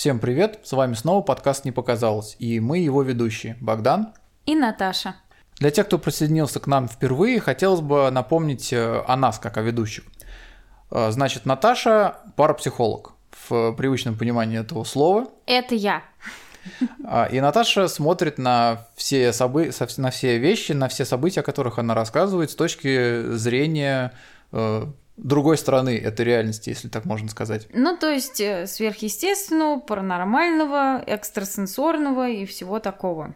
Всем привет, с вами снова подкаст «Не показалось», и мы его ведущие Богдан и Наташа. Для тех, кто присоединился к нам впервые, хотелось бы напомнить э, о нас, как о ведущих. Э, значит, Наташа – парапсихолог в привычном понимании этого слова. Это я. А, и Наташа смотрит на все, собы... на все вещи, на все события, о которых она рассказывает с точки зрения э, другой стороны этой реальности, если так можно сказать. Ну, то есть э, сверхъестественного, паранормального, экстрасенсорного и всего такого.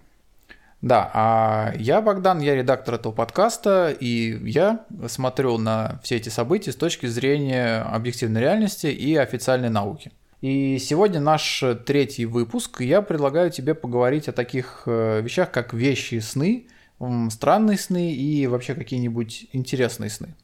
Да, а я Богдан, я редактор этого подкаста, и я смотрю на все эти события с точки зрения объективной реальности и официальной науки. И сегодня наш третий выпуск. Я предлагаю тебе поговорить о таких э, вещах, как вещи и сны, странные сны и вообще какие-нибудь интересные сны.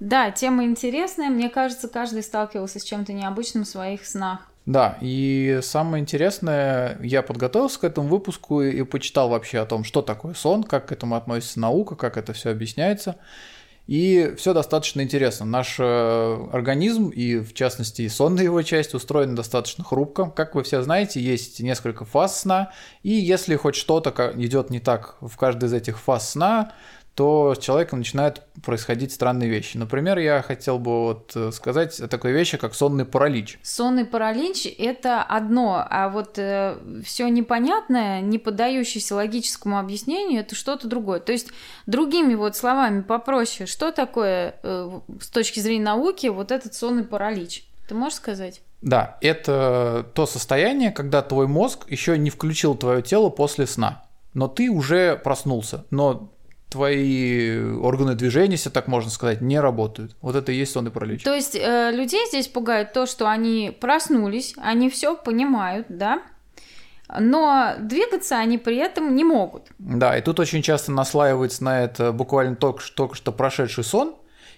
Да, тема интересная. Мне кажется, каждый сталкивался с чем-то необычным в своих снах. Да, и самое интересное, я подготовился к этому выпуску и почитал вообще о том, что такое сон, как к этому относится наука, как это все объясняется. И все достаточно интересно. Наш э, организм и, в частности, сонная его часть устроена достаточно хрупко. Как вы все знаете, есть несколько фаз сна, и если хоть что-то идет не так в каждой из этих фаз сна, то с человеком начинают происходить странные вещи. Например, я хотел бы вот э, сказать о такой вещи, как сонный паралич. Сонный паралич – это одно, а вот э, все непонятное, не поддающееся логическому объяснению – это что-то другое. То есть, другими вот словами попроще, что такое э, с точки зрения науки вот этот сонный паралич? Ты можешь сказать? Да, это то состояние, когда твой мозг еще не включил твое тело после сна, но ты уже проснулся, но твои органы движения, если так можно сказать, не работают. Вот это и есть сонный паралич. То есть э, людей здесь пугает то, что они проснулись, они все понимают, да, но двигаться они при этом не могут. Да, и тут очень часто наслаивается на это буквально только, только что прошедший сон,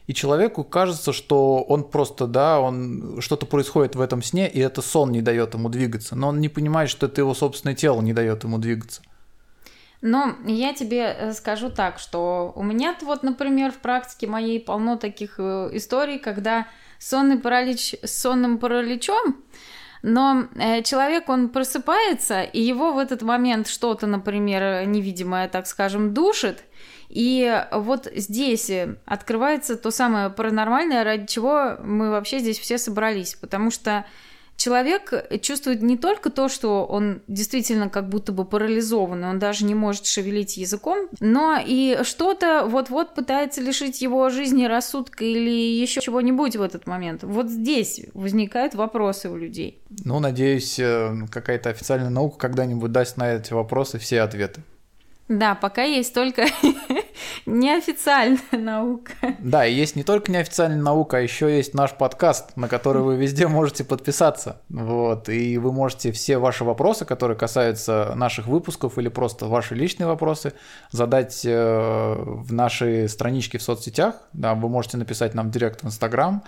и человеку кажется, что он просто, да, он что-то происходит в этом сне, и это сон не дает ему двигаться, но он не понимает, что это его собственное тело не дает ему двигаться. Но я тебе э, скажу так, что у меня вот, например, в практике моей полно таких э, историй, когда сонный паралич с сонным параличом, но э, человек, он просыпается, и его в этот момент что-то, например, невидимое, так скажем, душит, и вот здесь открывается то самое паранормальное, ради чего мы вообще здесь все собрались, потому что человек чувствует не только то, что он действительно как будто бы парализован, он даже не может шевелить языком, но и что-то вот-вот пытается лишить его жизни, рассудка или еще чего-нибудь в этот момент. Вот здесь возникают вопросы у людей. Ну, надеюсь, э, какая-то официальная наука когда-нибудь даст на эти вопросы все ответы. Да, пока есть только неофициальная наука. Да, и есть не только неофициальная наука, а еще есть наш подкаст, на который вы везде можете подписаться. Вот, и вы можете все ваши вопросы, которые касаются наших выпусков или просто ваши личные вопросы, задать э, в нашей страничке в соцсетях. Да, вы можете написать нам директ в Инстаграм.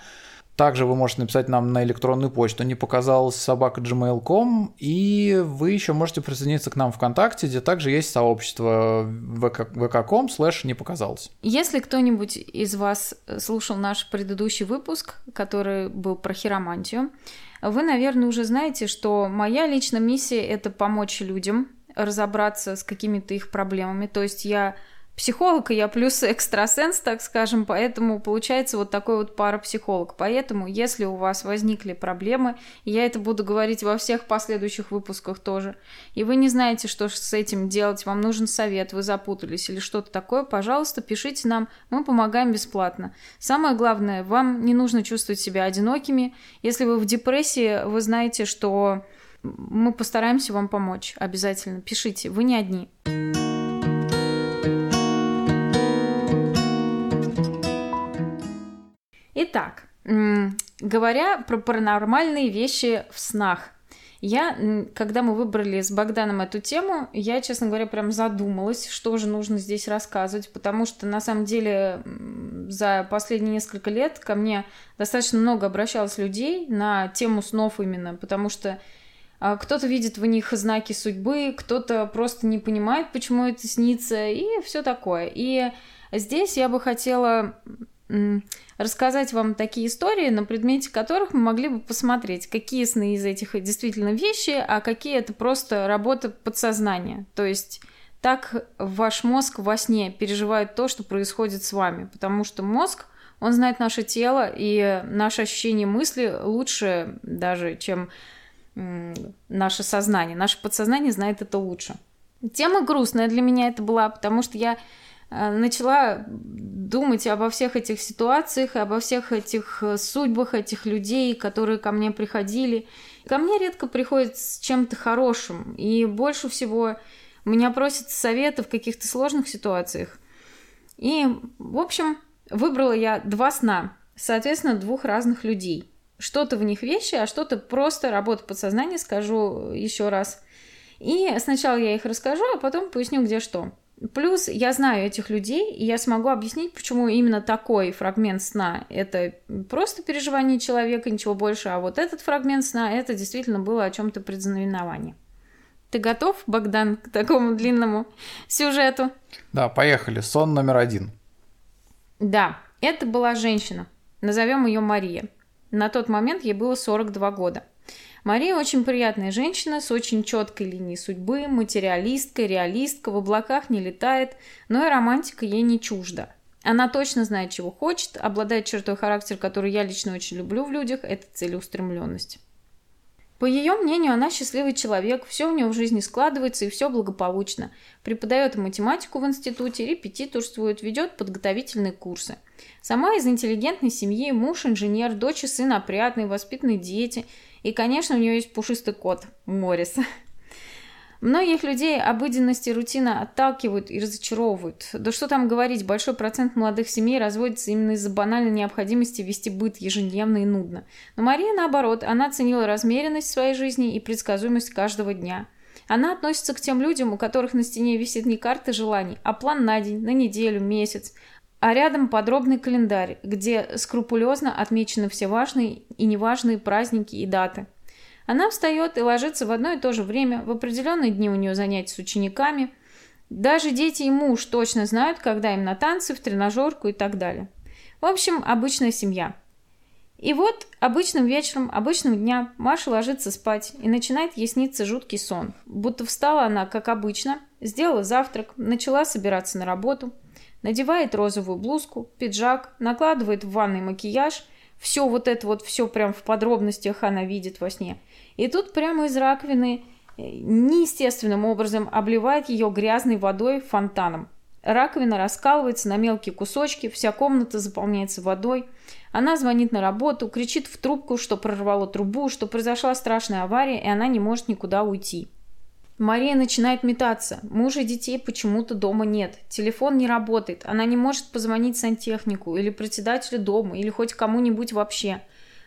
Также вы можете написать нам на электронную почту не показалось собака gmail.com и вы еще можете присоединиться к нам ВКонтакте, где также есть сообщество vk.com слэш не показалось. Если кто-нибудь из вас слушал наш предыдущий выпуск, который был про хиромантию, вы, наверное, уже знаете, что моя личная миссия – это помочь людям разобраться с какими-то их проблемами. То есть я психолог, и я плюс экстрасенс, так скажем, поэтому получается вот такой вот парапсихолог. Поэтому, если у вас возникли проблемы, я это буду говорить во всех последующих выпусках тоже, и вы не знаете, что с этим делать, вам нужен совет, вы запутались или что-то такое, пожалуйста, пишите нам, мы помогаем бесплатно. Самое главное, вам не нужно чувствовать себя одинокими. Если вы в депрессии, вы знаете, что мы постараемся вам помочь. Обязательно пишите, вы не одни. Итак, говоря про паранормальные вещи в снах, я, когда мы выбрали с Богданом эту тему, я, честно говоря, прям задумалась, что же нужно здесь рассказывать, потому что, на самом деле, за последние несколько лет ко мне достаточно много обращалось людей на тему снов именно, потому что а, кто-то видит в них знаки судьбы, кто-то просто не понимает, почему это снится, и все такое. И здесь я бы хотела рассказать вам такие истории, на предмете которых мы могли бы посмотреть, какие сны из этих действительно вещи, а какие это просто работа подсознания. То есть так ваш мозг во сне переживает то, что происходит с вами, потому что мозг, он знает наше тело, и наше ощущение мысли лучше даже, чем наше сознание. Наше подсознание знает это лучше. Тема грустная для меня это была, потому что я начала думать обо всех этих ситуациях, обо всех этих э, судьбах этих людей, которые ко мне приходили. Ко мне редко приходят с чем-то хорошим, и больше всего меня просят совета в каких-то сложных ситуациях. И, в общем, выбрала я два сна, соответственно, двух разных людей. Что-то в них вещи, а что-то просто работа подсознания, скажу еще раз. И сначала я их расскажу, а потом поясню, где что. Плюс я знаю этих людей, и я смогу объяснить, почему именно такой фрагмент сна – это просто переживание человека, ничего больше, а вот этот фрагмент сна – это действительно было о чем-то предзнаменовании. Ты готов, Богдан, к такому длинному сюжету? Да, поехали. Сон номер один. Да, это была женщина. Назовем ее Мария. На тот момент ей было 42 года. Мария очень приятная женщина с очень четкой линией судьбы, материалистка, реалистка, в облаках не летает, но и романтика ей не чужда. Она точно знает, чего хочет, обладает чертой характера, которую я лично очень люблю в людях, это целеустремленность. По ее мнению, она счастливый человек, все у нее в жизни складывается и все благополучно. Преподает математику в институте, репетиторствует, ведет подготовительные курсы. Сама из интеллигентной семьи, муж инженер, дочь и сын опрятные, воспитанные дети – и, конечно, у нее есть пушистый кот Морис. Многих людей обыденность и рутина отталкивают и разочаровывают. Да что там говорить, большой процент молодых семей разводится именно из-за банальной необходимости вести быт ежедневно и нудно. Но Мария, наоборот, она ценила размеренность своей жизни и предсказуемость каждого дня. Она относится к тем людям, у которых на стене висит не карта желаний, а план на день, на неделю, месяц а рядом подробный календарь, где скрупулезно отмечены все важные и неважные праздники и даты. Она встает и ложится в одно и то же время, в определенные дни у нее занятия с учениками. Даже дети и муж точно знают, когда им на танцы, в тренажерку и так далее. В общем, обычная семья. И вот обычным вечером, обычным дня Маша ложится спать и начинает ей сниться жуткий сон. Будто встала она, как обычно, сделала завтрак, начала собираться на работу – надевает розовую блузку, пиджак, накладывает в ванной макияж. Все вот это вот, все прям в подробностях она видит во сне. И тут прямо из раковины э, неестественным образом обливает ее грязной водой фонтаном. Раковина раскалывается на мелкие кусочки, вся комната заполняется водой. Она звонит на работу, кричит в трубку, что прорвало трубу, что произошла страшная авария, и она не может никуда уйти. Мария начинает метаться. Мужа и детей почему-то дома нет. Телефон не работает. Она не может позвонить сантехнику или председателю дома или хоть кому-нибудь вообще.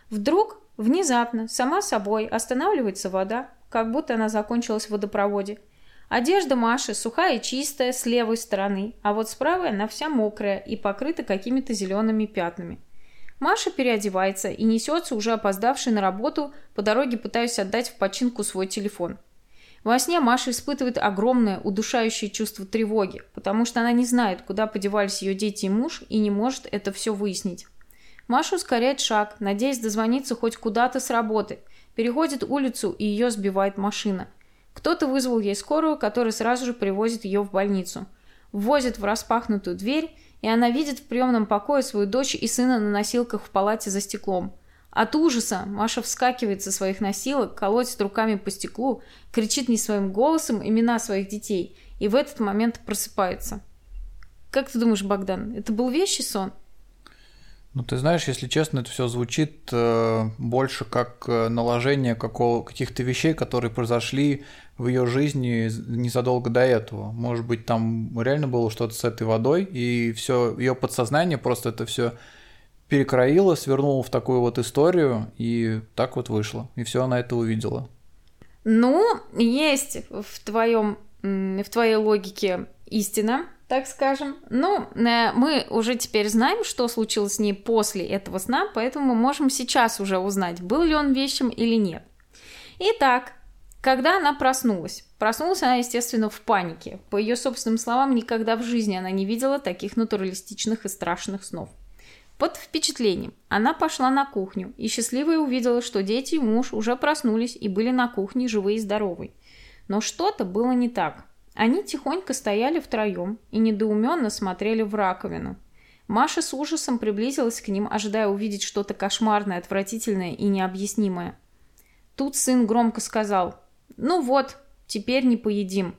Вдруг, внезапно, сама собой останавливается вода, как будто она закончилась в водопроводе. Одежда Маши сухая и чистая с левой стороны, а вот с правой она вся мокрая и покрыта какими-то зелеными пятнами. Маша переодевается и несется, уже опоздавший на работу, по дороге пытаясь отдать в починку свой телефон – во сне Маша испытывает огромное, удушающее чувство тревоги, потому что она не знает, куда подевались ее дети и муж, и не может это все выяснить. Маша ускоряет шаг, надеясь дозвониться хоть куда-то с работы. Переходит улицу, и ее сбивает машина. Кто-то вызвал ей скорую, которая сразу же привозит ее в больницу. Ввозит в распахнутую дверь, и она видит в приемном покое свою дочь и сына на носилках в палате за стеклом. От ужаса Маша вскакивает со своих носилок, колотит руками по стеклу, кричит не своим голосом имена своих детей и в этот момент просыпается. Как ты думаешь, Богдан, это был вещий сон? Ну, ты знаешь, если честно, это все звучит э, больше как э, наложение каких-то вещей, которые произошли в ее жизни незадолго до этого. Может быть, там реально было что-то с этой водой, и все ее подсознание просто это все перекроила, свернула в такую вот историю, и так вот вышло. И все она это увидела. Ну, есть в твоем в твоей логике истина, так скажем. Но э, мы уже теперь знаем, что случилось с ней после этого сна, поэтому мы можем сейчас уже узнать, был ли он вещим или нет. Итак, когда она проснулась? Проснулась она, естественно, в панике. По ее собственным словам, никогда в жизни она не видела таких натуралистичных и страшных снов. Под впечатлением она пошла на кухню и счастливо увидела, что дети и муж уже проснулись и были на кухне живые и здоровые. Но что-то было не так. Они тихонько стояли втроем и недоуменно смотрели в раковину. Маша с ужасом приблизилась к ним, ожидая увидеть что-то кошмарное, отвратительное и необъяснимое. Тут сын громко сказал «Ну вот, теперь не поедим».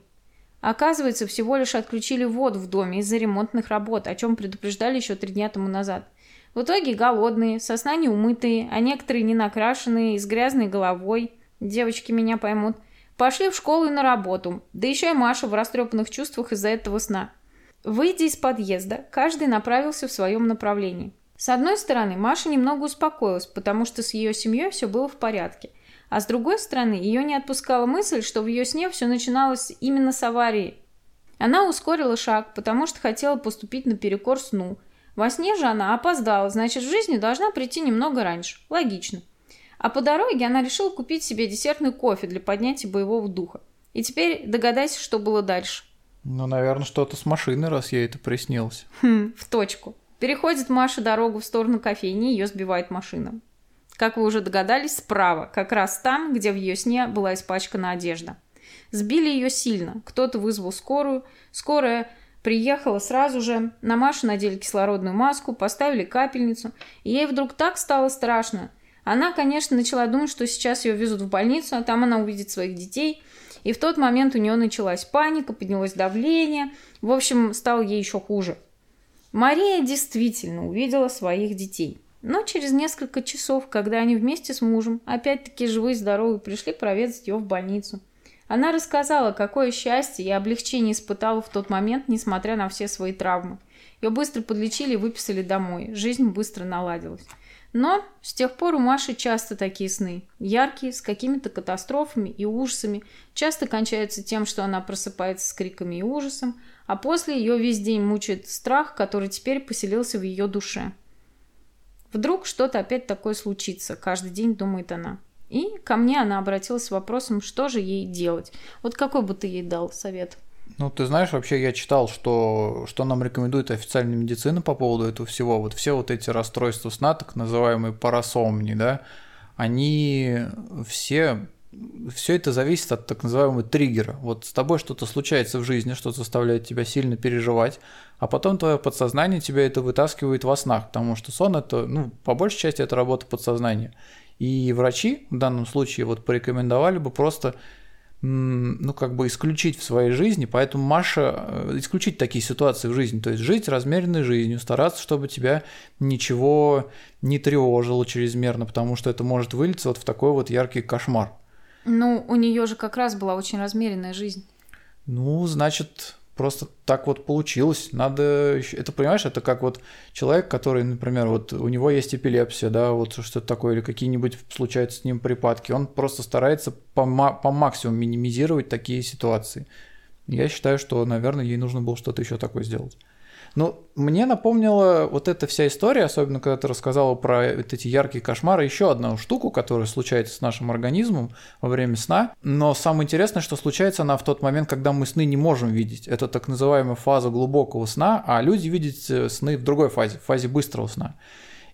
Оказывается, всего лишь отключили воду в доме из-за ремонтных работ, о чем предупреждали еще три дня тому назад. В итоге голодные, со сна неумытые, а некоторые не накрашенные, с грязной головой, девочки меня поймут, пошли в школу и на работу, да еще и Маша в растрепанных чувствах из-за этого сна. Выйдя из подъезда, каждый направился в своем направлении. С одной стороны, Маша немного успокоилась, потому что с ее семьей все было в порядке. А с другой стороны, ее не отпускала мысль, что в ее сне все начиналось именно с аварии. Она ускорила шаг, потому что хотела поступить наперекор сну – во сне же она опоздала, значит, в жизни должна прийти немного раньше. Логично. А по дороге она решила купить себе десертный кофе для поднятия боевого духа. И теперь догадайся, что было дальше. Ну, наверное, что-то с машины, раз ей это приснилось. Хм, в точку. Переходит Маша дорогу в сторону кофейни, ее сбивает машина. Как вы уже догадались, справа, как раз там, где в ее сне была испачкана одежда. Сбили ее сильно. Кто-то вызвал скорую. Скорая Приехала сразу же, на Машу надели кислородную маску, поставили капельницу, и ей вдруг так стало страшно. Она, конечно, начала думать, что сейчас ее везут в больницу, а там она увидит своих детей. И в тот момент у нее началась паника, поднялось давление. В общем, стало ей еще хуже. Мария действительно увидела своих детей. Но через несколько часов, когда они вместе с мужем, опять-таки живые и здоровые, пришли проведать ее в больницу. Она рассказала, какое счастье и облегчение испытала в тот момент, несмотря на все свои травмы. Ее быстро подлечили и выписали домой. Жизнь быстро наладилась. Но с тех пор у Маши часто такие сны. Яркие, с какими-то катастрофами и ужасами. Часто кончаются тем, что она просыпается с криками и ужасом, а после ее весь день мучает страх, который теперь поселился в ее душе. Вдруг что-то опять такое случится, каждый день думает она. И ко мне она обратилась с вопросом, что же ей делать. Вот какой бы ты ей дал совет? Ну, ты знаешь, вообще я читал, что, что нам рекомендует официальная медицина по поводу этого всего. Вот все вот эти расстройства сна, так называемые парасомнии, да, они все все это зависит от так называемого триггера. Вот с тобой что-то случается в жизни, что заставляет тебя сильно переживать, а потом твое подсознание тебя это вытаскивает во снах, потому что сон это, ну, по большей части это работа подсознания. И врачи в данном случае вот порекомендовали бы просто ну, как бы исключить в своей жизни, поэтому Маша, э, исключить такие ситуации в жизни, то есть жить размеренной жизнью, стараться, чтобы тебя ничего не тревожило чрезмерно, потому что это может вылиться вот в такой вот яркий кошмар. Ну, у нее же как раз была очень размеренная жизнь. Ну, значит, просто так вот получилось. Надо, это понимаешь, это как вот человек, который, например, вот у него есть эпилепсия, да, вот что-то такое, или какие-нибудь случаются с ним припадки, он просто старается по, по максимуму минимизировать такие ситуации. Я считаю, что, наверное, ей нужно было что-то еще такое сделать. Ну, мне напомнила вот эта вся история, особенно когда ты рассказала про вот эти яркие кошмары, еще одну штуку, которая случается с нашим организмом во время сна. Но самое интересное, что случается она в тот момент, когда мы сны не можем видеть. Это так называемая фаза глубокого сна, а люди видят э, сны в другой фазе, в фазе быстрого сна.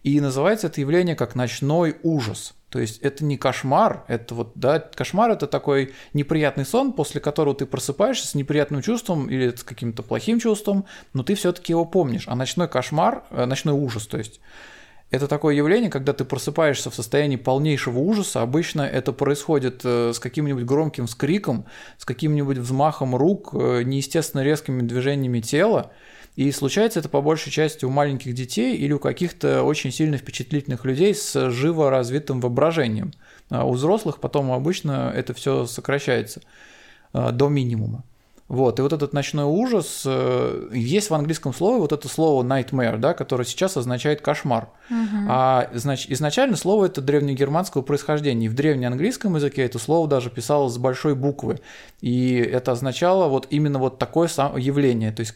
И называется это явление как ночной ужас. То есть это не кошмар, это вот, да, кошмар это такой неприятный сон, после которого ты просыпаешься с неприятным чувством или с каким-то плохим чувством, но ты все-таки его помнишь. А ночной кошмар, э, ночной ужас, то есть, это такое явление, когда ты просыпаешься в состоянии полнейшего ужаса. Обычно это происходит э, с каким-нибудь громким скриком, с каким-нибудь взмахом рук, э, неестественно резкими движениями тела. И случается это по большей части у маленьких детей или у каких-то очень сильно впечатлительных людей с живо развитым воображением. А у взрослых потом обычно это все сокращается а, до минимума. Вот, и вот этот ночной ужас, э, есть в английском слове вот это слово nightmare, да, которое сейчас означает кошмар. Угу. А значит, изначально слово это древнегерманского происхождения. И в древнеанглийском языке это слово даже писалось с большой буквы. И это означало вот именно вот такое явление. То есть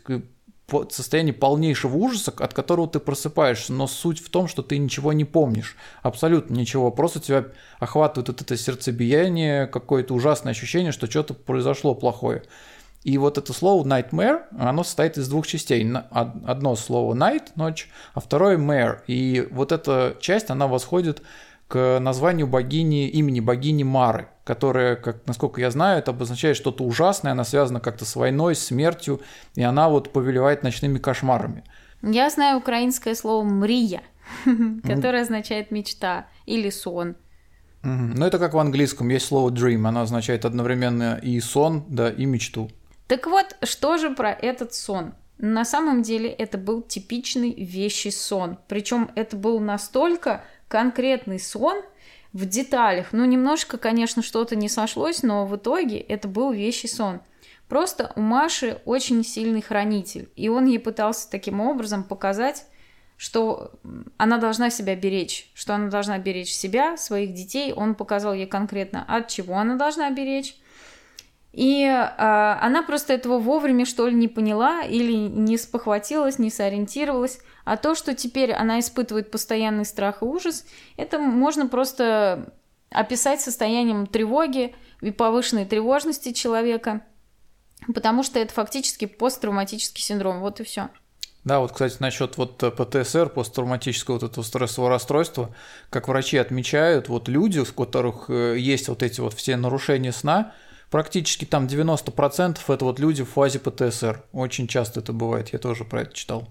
состояние полнейшего ужаса, от которого ты просыпаешься, но суть в том, что ты ничего не помнишь, абсолютно ничего, просто тебя охватывает вот это сердцебиение, какое-то ужасное ощущение, что что-то произошло плохое. И вот это слово nightmare, оно состоит из двух частей. Одно слово night, ночь, а второе mare. И вот эта часть, она восходит к названию богини, имени богини Мары, которая, как, насколько я знаю, это обозначает что-то ужасное, она связана как-то с войной, с смертью, и она вот повелевает ночными кошмарами. Я знаю украинское слово «мрия», которое означает мечта или сон. Ну, это как в английском, есть слово dream, оно означает одновременно и сон, да, и мечту. Так вот, что же про этот сон? На самом деле это был типичный вещий сон. Причем это был настолько конкретный сон в деталях. Ну, немножко, конечно, что-то не сошлось, но в итоге это был вещий сон. Просто у Маши очень сильный хранитель, и он ей пытался таким образом показать, что она должна себя беречь, что она должна беречь себя, своих детей. Он показал ей конкретно, от чего она должна беречь. И э, она просто этого вовремя, что ли, не поняла или не спохватилась, не сориентировалась. А то, что теперь она испытывает постоянный страх и ужас, это можно просто описать состоянием тревоги и повышенной тревожности человека, потому что это фактически посттравматический синдром. Вот и все. Да, вот, кстати, насчет вот ПТСР, посттравматического вот этого стрессового расстройства, как врачи отмечают, вот люди, у которых э, есть вот эти вот все нарушения сна, практически там 90% это вот люди в фазе ПТСР. Очень часто это бывает, я тоже про это читал.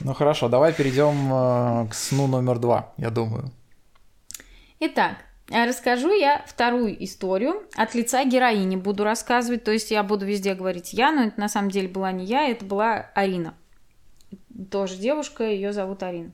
Ну хорошо, давай перейдем э, к сну номер два, я думаю. Итак, расскажу я вторую историю от лица героини. Буду рассказывать, то есть я буду везде говорить я, но это на самом деле была не я, это была Арина. Тоже девушка, ее зовут Арина.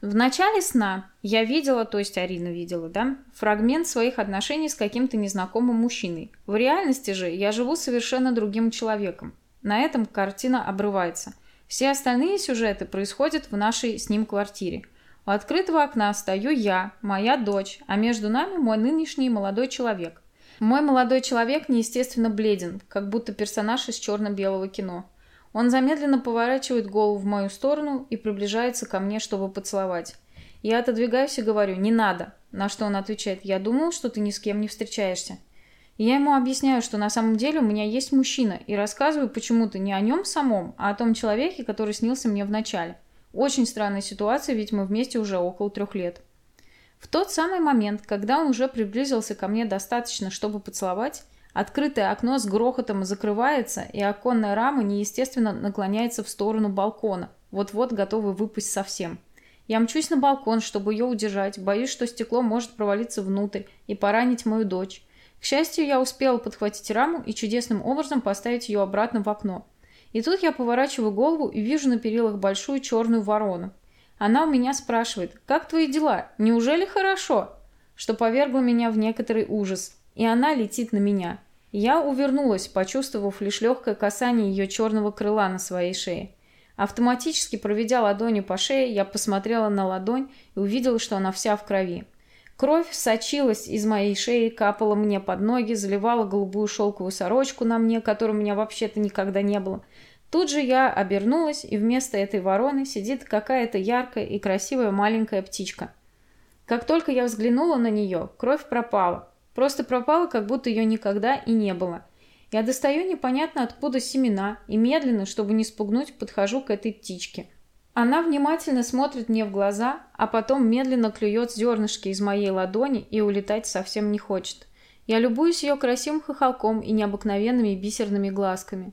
В начале сна я видела, то есть Арина видела, да, фрагмент своих отношений с каким-то незнакомым мужчиной. В реальности же я живу совершенно другим человеком. На этом картина обрывается. Все остальные сюжеты происходят в нашей с ним квартире. У открытого окна стою я, моя дочь, а между нами мой нынешний молодой человек. Мой молодой человек неестественно бледен, как будто персонаж из черно-белого кино. Он замедленно поворачивает голову в мою сторону и приближается ко мне, чтобы поцеловать. Я отодвигаюсь и говорю «не надо», на что он отвечает «я думал, что ты ни с кем не встречаешься». И я ему объясняю, что на самом деле у меня есть мужчина, и рассказываю почему-то не о нем самом, а о том человеке, который снился мне в начале. Очень странная ситуация, ведь мы вместе уже около трех лет. В тот самый момент, когда он уже приблизился ко мне достаточно, чтобы поцеловать, Открытое окно с грохотом закрывается, и оконная рама неестественно наклоняется в сторону балкона, вот-вот готовый выпасть совсем. Я мчусь на балкон, чтобы ее удержать, боюсь, что стекло может провалиться внутрь и поранить мою дочь. К счастью, я успела подхватить раму и чудесным образом поставить ее обратно в окно. И тут я поворачиваю голову и вижу на перилах большую черную ворону. Она у меня спрашивает, «Как твои дела? Неужели хорошо?» Что повергло меня в некоторый ужас – и она летит на меня. Я увернулась, почувствовав лишь легкое касание ее черного крыла на своей шее. Автоматически проведя ладонью по шее, я посмотрела на ладонь и увидела, что она вся в крови. Кровь сочилась из моей шеи, капала мне под ноги, заливала голубую шелковую сорочку на мне, которой у меня вообще-то никогда не было. Тут же я обернулась, и вместо этой вороны сидит какая-то яркая и красивая маленькая птичка. Как только я взглянула на нее, кровь пропала. Просто пропала, как будто ее никогда и не было. Я достаю непонятно откуда семена и медленно, чтобы не спугнуть, подхожу к этой птичке. Она внимательно смотрит мне в глаза, а потом медленно клюет зернышки из моей ладони и улетать совсем не хочет. Я любуюсь ее красивым хохолком и необыкновенными бисерными глазками.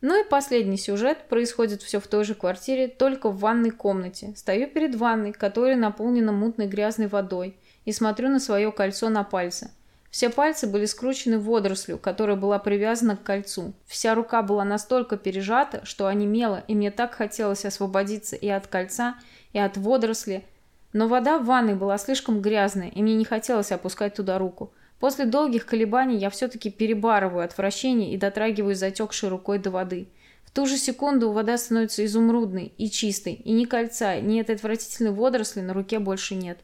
Ну и последний сюжет происходит все в той же квартире, только в ванной комнате. Стою перед ванной, которая наполнена мутной грязной водой, и смотрю на свое кольцо на пальце – все пальцы были скручены водорослью, которая была привязана к кольцу. Вся рука была настолько пережата, что онемела, и мне так хотелось освободиться и от кольца, и от водоросли. Но вода в ванной была слишком грязная, и мне не хотелось опускать туда руку. После долгих колебаний я все-таки перебарываю отвращение и дотрагиваюсь затекшей рукой до воды. В ту же секунду вода становится изумрудной и чистой, и ни кольца, ни этой отвратительной водоросли на руке больше нет.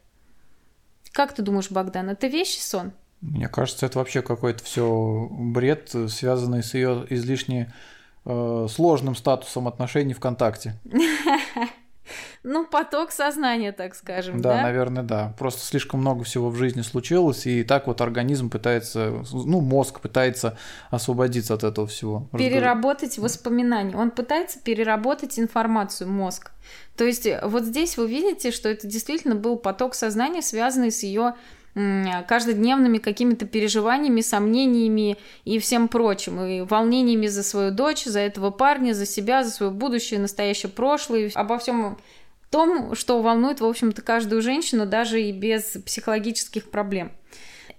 Как ты думаешь, Богдан, это вещи сон? Мне кажется, это вообще какой-то все бред, связанный с ее излишне э, сложным статусом отношений ВКонтакте. ну, поток сознания, так скажем. Да, да, наверное, да. Просто слишком много всего в жизни случилось, и так вот организм пытается, ну, мозг пытается освободиться от этого всего. Переработать воспоминания. Он пытается переработать информацию, мозг. То есть вот здесь вы видите, что это действительно был поток сознания, связанный с ее каждодневными какими-то переживаниями, сомнениями и всем прочим, и волнениями за свою дочь, за этого парня, за себя, за свое будущее, настоящее, прошлое, обо всем том, что волнует, в общем-то, каждую женщину, даже и без психологических проблем.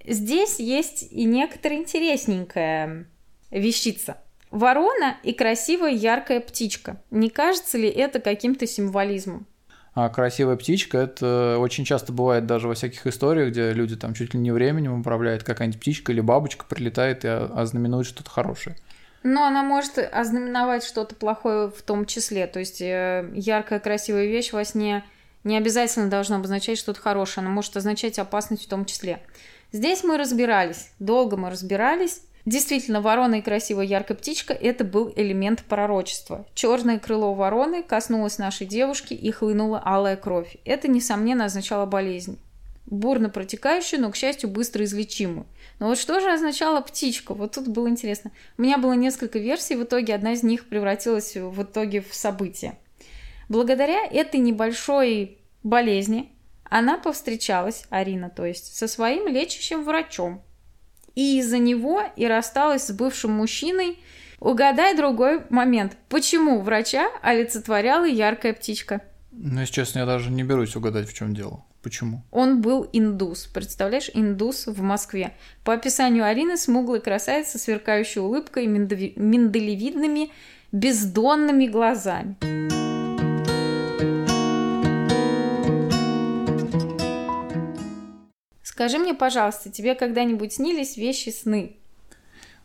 Здесь есть и некоторая интересненькая вещица. Ворона и красивая яркая птичка. Не кажется ли это каким-то символизмом? А красивая птичка, это очень часто бывает даже во всяких историях, где люди там чуть ли не временем управляют, какая-нибудь птичка или бабочка прилетает и ознаменует что-то хорошее. Но она может ознаменовать что-то плохое в том числе. То есть э, яркая, красивая вещь во сне не обязательно должна обозначать что-то хорошее. Она может означать опасность в том числе. Здесь мы разбирались, долго мы разбирались. Действительно, ворона и красивая яркая птичка – это был элемент пророчества. Черное крыло вороны коснулось нашей девушки и хлынула алая кровь. Это, несомненно, означало болезнь. Бурно протекающую, но, к счастью, быстро излечимую. Но вот что же означала птичка? Вот тут было интересно. У меня было несколько версий, в итоге одна из них превратилась в итоге в событие. Благодаря этой небольшой болезни она повстречалась, Арина, то есть, со своим лечащим врачом, и из-за него и рассталась с бывшим мужчиной. Угадай другой момент. Почему врача олицетворяла яркая птичка? Ну, если честно, я даже не берусь угадать, в чем дело. Почему? Он был индус. Представляешь, индус в Москве. По описанию Арины, смуглая красавица, сверкающей улыбкой и миндалевидными бездонными глазами. Скажи мне, пожалуйста, тебе когда-нибудь снились вещи сны?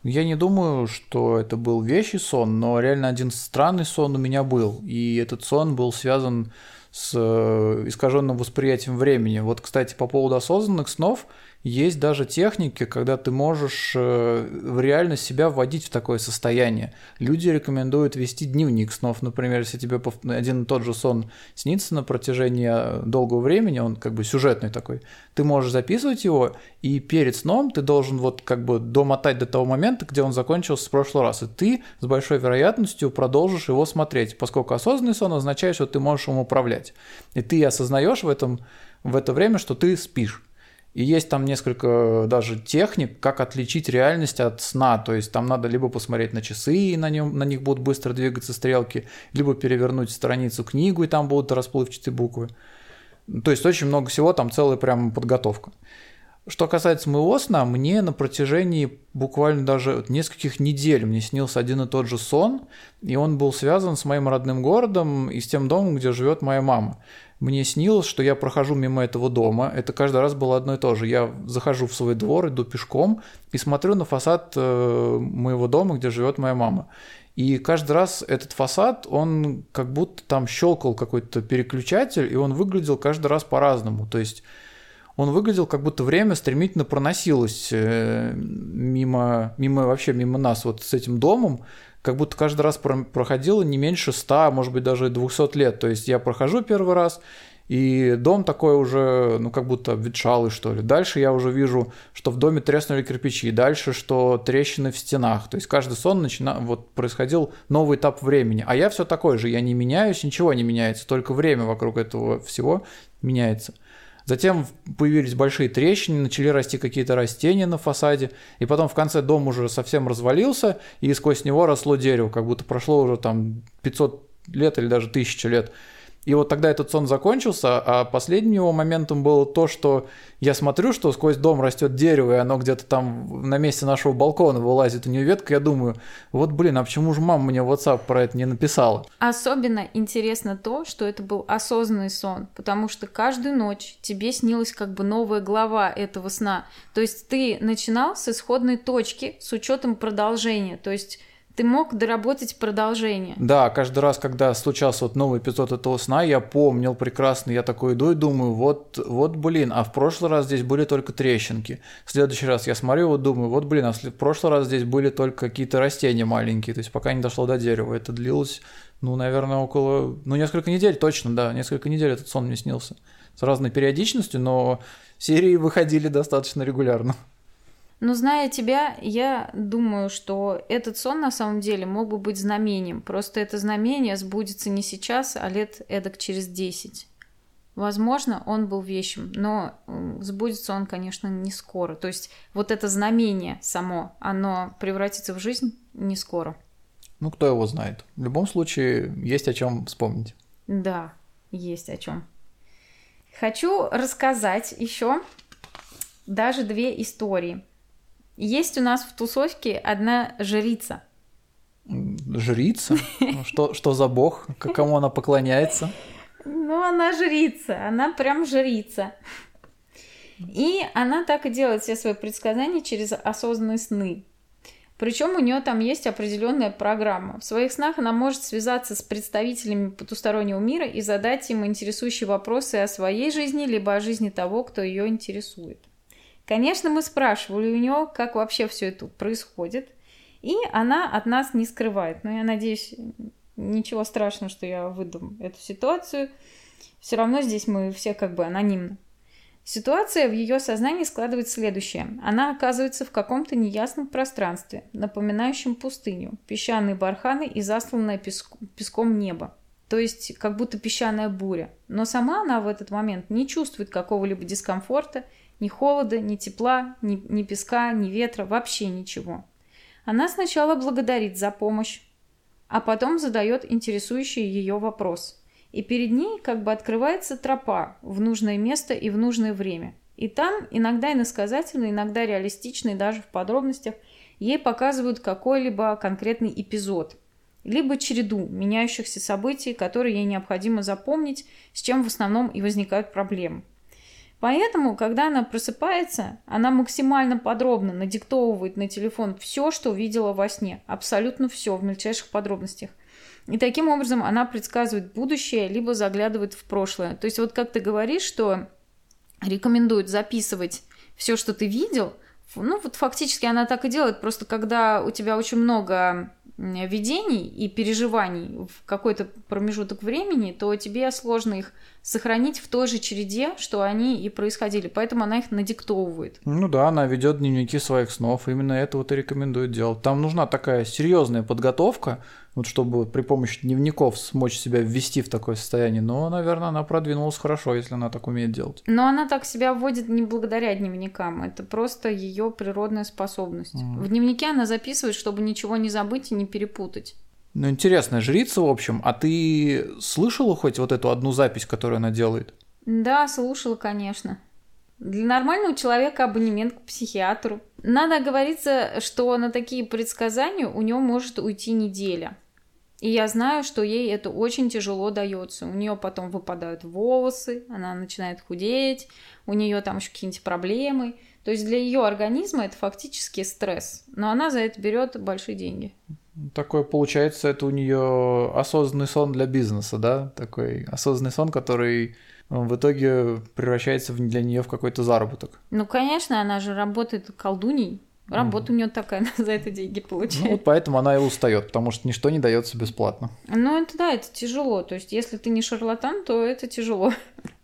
Я не думаю, что это был вещий сон, но реально один странный сон у меня был. И этот сон был связан с э, искаженным восприятием времени. Вот, кстати, по поводу осознанных снов – есть даже техники, когда ты можешь э, в реальность себя вводить в такое состояние. Люди рекомендуют вести дневник снов. Например, если тебе один и тот же сон снится на протяжении э, долгого времени, он как бы сюжетный такой, ты можешь записывать его, и перед сном ты должен вот как бы домотать до того момента, где он закончился в прошлый раз. И ты с большой вероятностью продолжишь его смотреть, поскольку осознанный сон означает, что ты можешь им управлять. И ты осознаешь в, этом, в это время, что ты спишь. И есть там несколько даже техник, как отличить реальность от сна. То есть там надо либо посмотреть на часы, и на, нем, на них будут быстро двигаться стрелки, либо перевернуть страницу книгу, и там будут расплывчатые буквы. То есть очень много всего, там целая прям подготовка. Что касается моего сна, мне на протяжении буквально даже нескольких недель мне снился один и тот же сон, и он был связан с моим родным городом и с тем домом, где живет моя мама мне снилось, что я прохожу мимо этого дома. Это каждый раз было одно и то же. Я захожу в свой двор, иду пешком и смотрю на фасад э, моего дома, где живет моя мама. И каждый раз этот фасад, он как будто там щелкал какой-то переключатель, и он выглядел каждый раз по-разному. То есть он выглядел, как будто время стремительно проносилось э, мимо, мимо вообще мимо нас вот с этим домом, как будто каждый раз проходило не меньше 100, может быть, даже 200 лет. То есть я прохожу первый раз, и дом такой уже, ну, как будто ветшалый, что ли. Дальше я уже вижу, что в доме треснули кирпичи, дальше, что трещины в стенах. То есть каждый сон начина... вот происходил новый этап времени. А я все такой же, я не меняюсь, ничего не меняется, только время вокруг этого всего меняется. Затем появились большие трещины, начали расти какие-то растения на фасаде, и потом в конце дом уже совсем развалился, и сквозь него росло дерево, как будто прошло уже там 500 лет или даже 1000 лет. И вот тогда этот сон закончился, а последним его моментом было то, что я смотрю, что сквозь дом растет дерево, и оно где-то там на месте нашего балкона вылазит у нее ветка, я думаю, вот блин, а почему же мама мне в WhatsApp про это не написала? Особенно интересно то, что это был осознанный сон, потому что каждую ночь тебе снилась как бы новая глава этого сна. То есть ты начинал с исходной точки с учетом продолжения, то есть ты мог доработать продолжение. Да, каждый раз, когда случался вот новый эпизод этого сна, я помнил прекрасно, я такой иду и думаю, вот, вот блин, а в прошлый раз здесь были только трещинки. В следующий раз я смотрю, вот думаю, вот блин, а в прошлый раз здесь были только какие-то растения маленькие, то есть пока не дошло до дерева. Это длилось, ну, наверное, около, ну, несколько недель точно, да, несколько недель этот сон мне снился. С разной периодичностью, но серии выходили достаточно регулярно. Но зная тебя, я думаю, что этот сон на самом деле мог бы быть знамением. Просто это знамение сбудется не сейчас, а лет эдак через 10. Возможно, он был вещим, но сбудется он, конечно, не скоро. То есть вот это знамение само, оно превратится в жизнь не скоро. Ну, кто его знает. В любом случае, есть о чем вспомнить. Да, есть о чем. Хочу рассказать еще даже две истории. Есть у нас в тусовке одна жрица. Жрица? Ну, что, что за бог? К кому она поклоняется? Ну, она жрица, она прям жрица. И она так и делает все свои предсказания через осознанные сны. Причем у нее там есть определенная программа. В своих снах она может связаться с представителями потустороннего мира и задать им интересующие вопросы о своей жизни, либо о жизни того, кто ее интересует. Конечно, мы спрашивали у нее, как вообще все это происходит, и она от нас не скрывает. Но я надеюсь, ничего страшного, что я выдам эту ситуацию. Все равно здесь мы все как бы анонимны. Ситуация в ее сознании складывается следующее. Она оказывается в каком-то неясном пространстве, напоминающем пустыню, песчаные барханы и застланное песк... песком небо. То есть как будто песчаная буря. Но сама она в этот момент не чувствует какого-либо дискомфорта ни холода, ни тепла, ни, ни песка, ни ветра, вообще ничего. Она сначала благодарит за помощь, а потом задает интересующий ее вопрос. И перед ней как бы открывается тропа в нужное место и в нужное время. И там, иногда иносказательно, иногда реалистично и даже в подробностях, ей показывают какой-либо конкретный эпизод, либо череду меняющихся событий, которые ей необходимо запомнить, с чем в основном и возникают проблемы. Поэтому, когда она просыпается, она максимально подробно надиктовывает на телефон все, что видела во сне. Абсолютно все в мельчайших подробностях. И таким образом она предсказывает будущее, либо заглядывает в прошлое. То есть вот как ты говоришь, что рекомендуют записывать все, что ты видел, ну вот фактически она так и делает, просто когда у тебя очень много видений и переживаний в какой-то промежуток времени, то тебе сложно их сохранить в той же череде, что они и происходили. Поэтому она их надиктовывает. Ну да, она ведет дневники своих снов. Именно это вот и рекомендует делать. Там нужна такая серьезная подготовка, вот чтобы при помощи дневников смочь себя ввести в такое состояние. Но, наверное, она продвинулась хорошо, если она так умеет делать. Но она так себя вводит не благодаря дневникам. Это просто ее природная способность. Mm. В дневнике она записывает, чтобы ничего не забыть и не перепутать. Ну, интересная жрица, в общем. А ты слышала хоть вот эту одну запись, которую она делает? Да, слушала, конечно. Для нормального человека абонемент к психиатру. Надо оговориться, что на такие предсказания у него может уйти неделя. И я знаю, что ей это очень тяжело дается. У нее потом выпадают волосы, она начинает худеть, у нее там еще какие-нибудь проблемы. То есть для ее организма это фактически стресс. Но она за это берет большие деньги. Такой, получается, это у нее осознанный сон для бизнеса, да? Такой осознанный сон, который э, в итоге превращается для нее в какой-то заработок. Ну, конечно, она же работает колдуней. Работа mm. у нее такая, она за это деньги получает. Ну, вот поэтому она и устает, потому что ничто не дается бесплатно. Ну, это да, это тяжело. То есть, если ты не шарлатан, то это тяжело.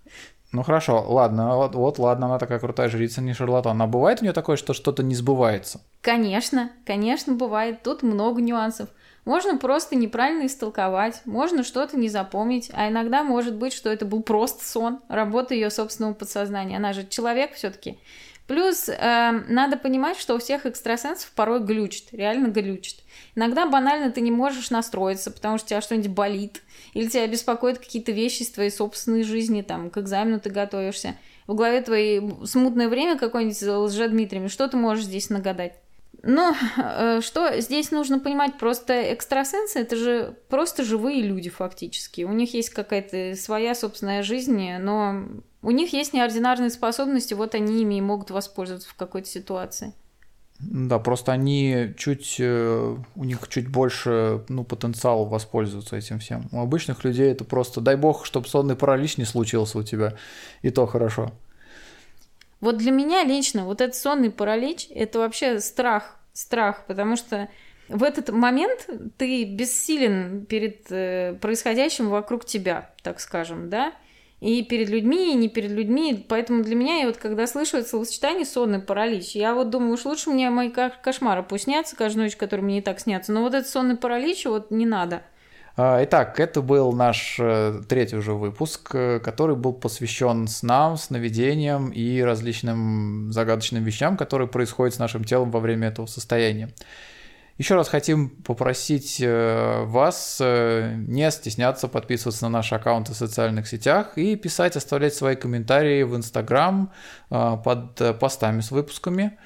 Ну хорошо, ладно, вот, вот ладно, она такая крутая жрица, не шарлатан. А бывает у нее такое, что что-то не сбывается? Конечно, конечно, бывает. Тут много нюансов. Можно просто неправильно истолковать, можно что-то не запомнить, а иногда может быть, что это был просто сон, работа ее собственного подсознания. Она же человек все-таки. Плюс э, надо понимать, что у всех экстрасенсов порой глючит, реально глючит. Иногда банально ты не можешь настроиться, потому что у тебя что-нибудь болит, или тебя беспокоят какие-то вещи из твоей собственной жизни, там, к экзамену ты готовишься. В голове твоей смутное время какое-нибудь лжедмитрием, что ты можешь здесь нагадать? Но э, что здесь нужно понимать, просто экстрасенсы это же просто живые люди фактически. У них есть какая-то своя собственная жизнь, но у них есть неординарные способности, вот они ими и могут воспользоваться в какой-то ситуации. Да, просто они чуть, э, у них чуть больше, ну, потенциал воспользоваться этим всем. У обычных людей это просто, дай бог, чтобы сонный паралич не случился у тебя, и то хорошо. Вот для меня лично вот этот сонный паралич – это вообще страх, страх, потому что в этот момент ты бессилен перед э, происходящим вокруг тебя, так скажем, да, и перед людьми, и не перед людьми. Поэтому для меня, я вот когда слышу это словосочетание «сонный паралич», я вот думаю, уж лучше мне мои кошмары пусть снятся каждую ночь, которые мне и так снятся, но вот этот сонный паралич вот не надо. А, итак, это был наш э, третий уже выпуск, э, который был посвящен снам, сновидениям и различным загадочным вещам, которые происходят с нашим телом во время этого состояния. Еще раз хотим попросить э, вас э, не стесняться подписываться на наши аккаунты в социальных сетях и писать, оставлять свои комментарии в Инстаграм э, под постами с выпусками.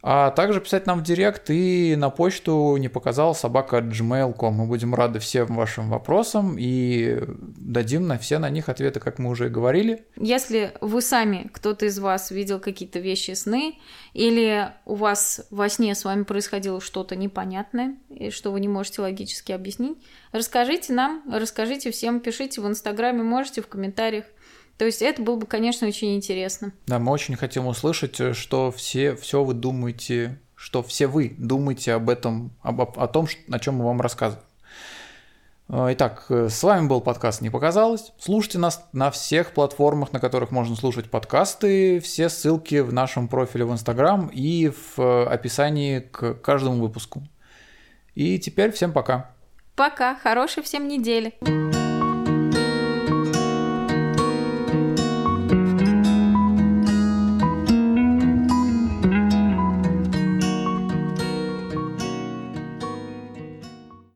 А также писать нам в директ и на почту не показал собака gmail.com. Мы будем рады всем вашим вопросам и дадим на все на них ответы, как мы уже и говорили. Если вы сами, кто-то из вас видел какие-то вещи сны, или у вас во сне с вами происходило что-то непонятное, и что вы не можете логически объяснить, расскажите нам, расскажите всем, пишите в Инстаграме, можете в комментариях. То есть это было бы, конечно, очень интересно. Да, мы очень хотим услышать, э, что все, все вы думаете, что все вы думаете об этом, об, о том, о чем мы вам рассказываем. Э, итак, э, с вами был подкаст «Не показалось». Слушайте нас на всех платформах, на которых можно слушать подкасты. Все ссылки в нашем профиле в Инстаграм и в описании к каждому выпуску. И теперь всем пока. Пока, хорошей всем недели.